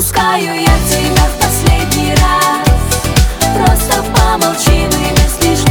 отпускаю я тебя в последний раз. Просто помолчи, мы не слишком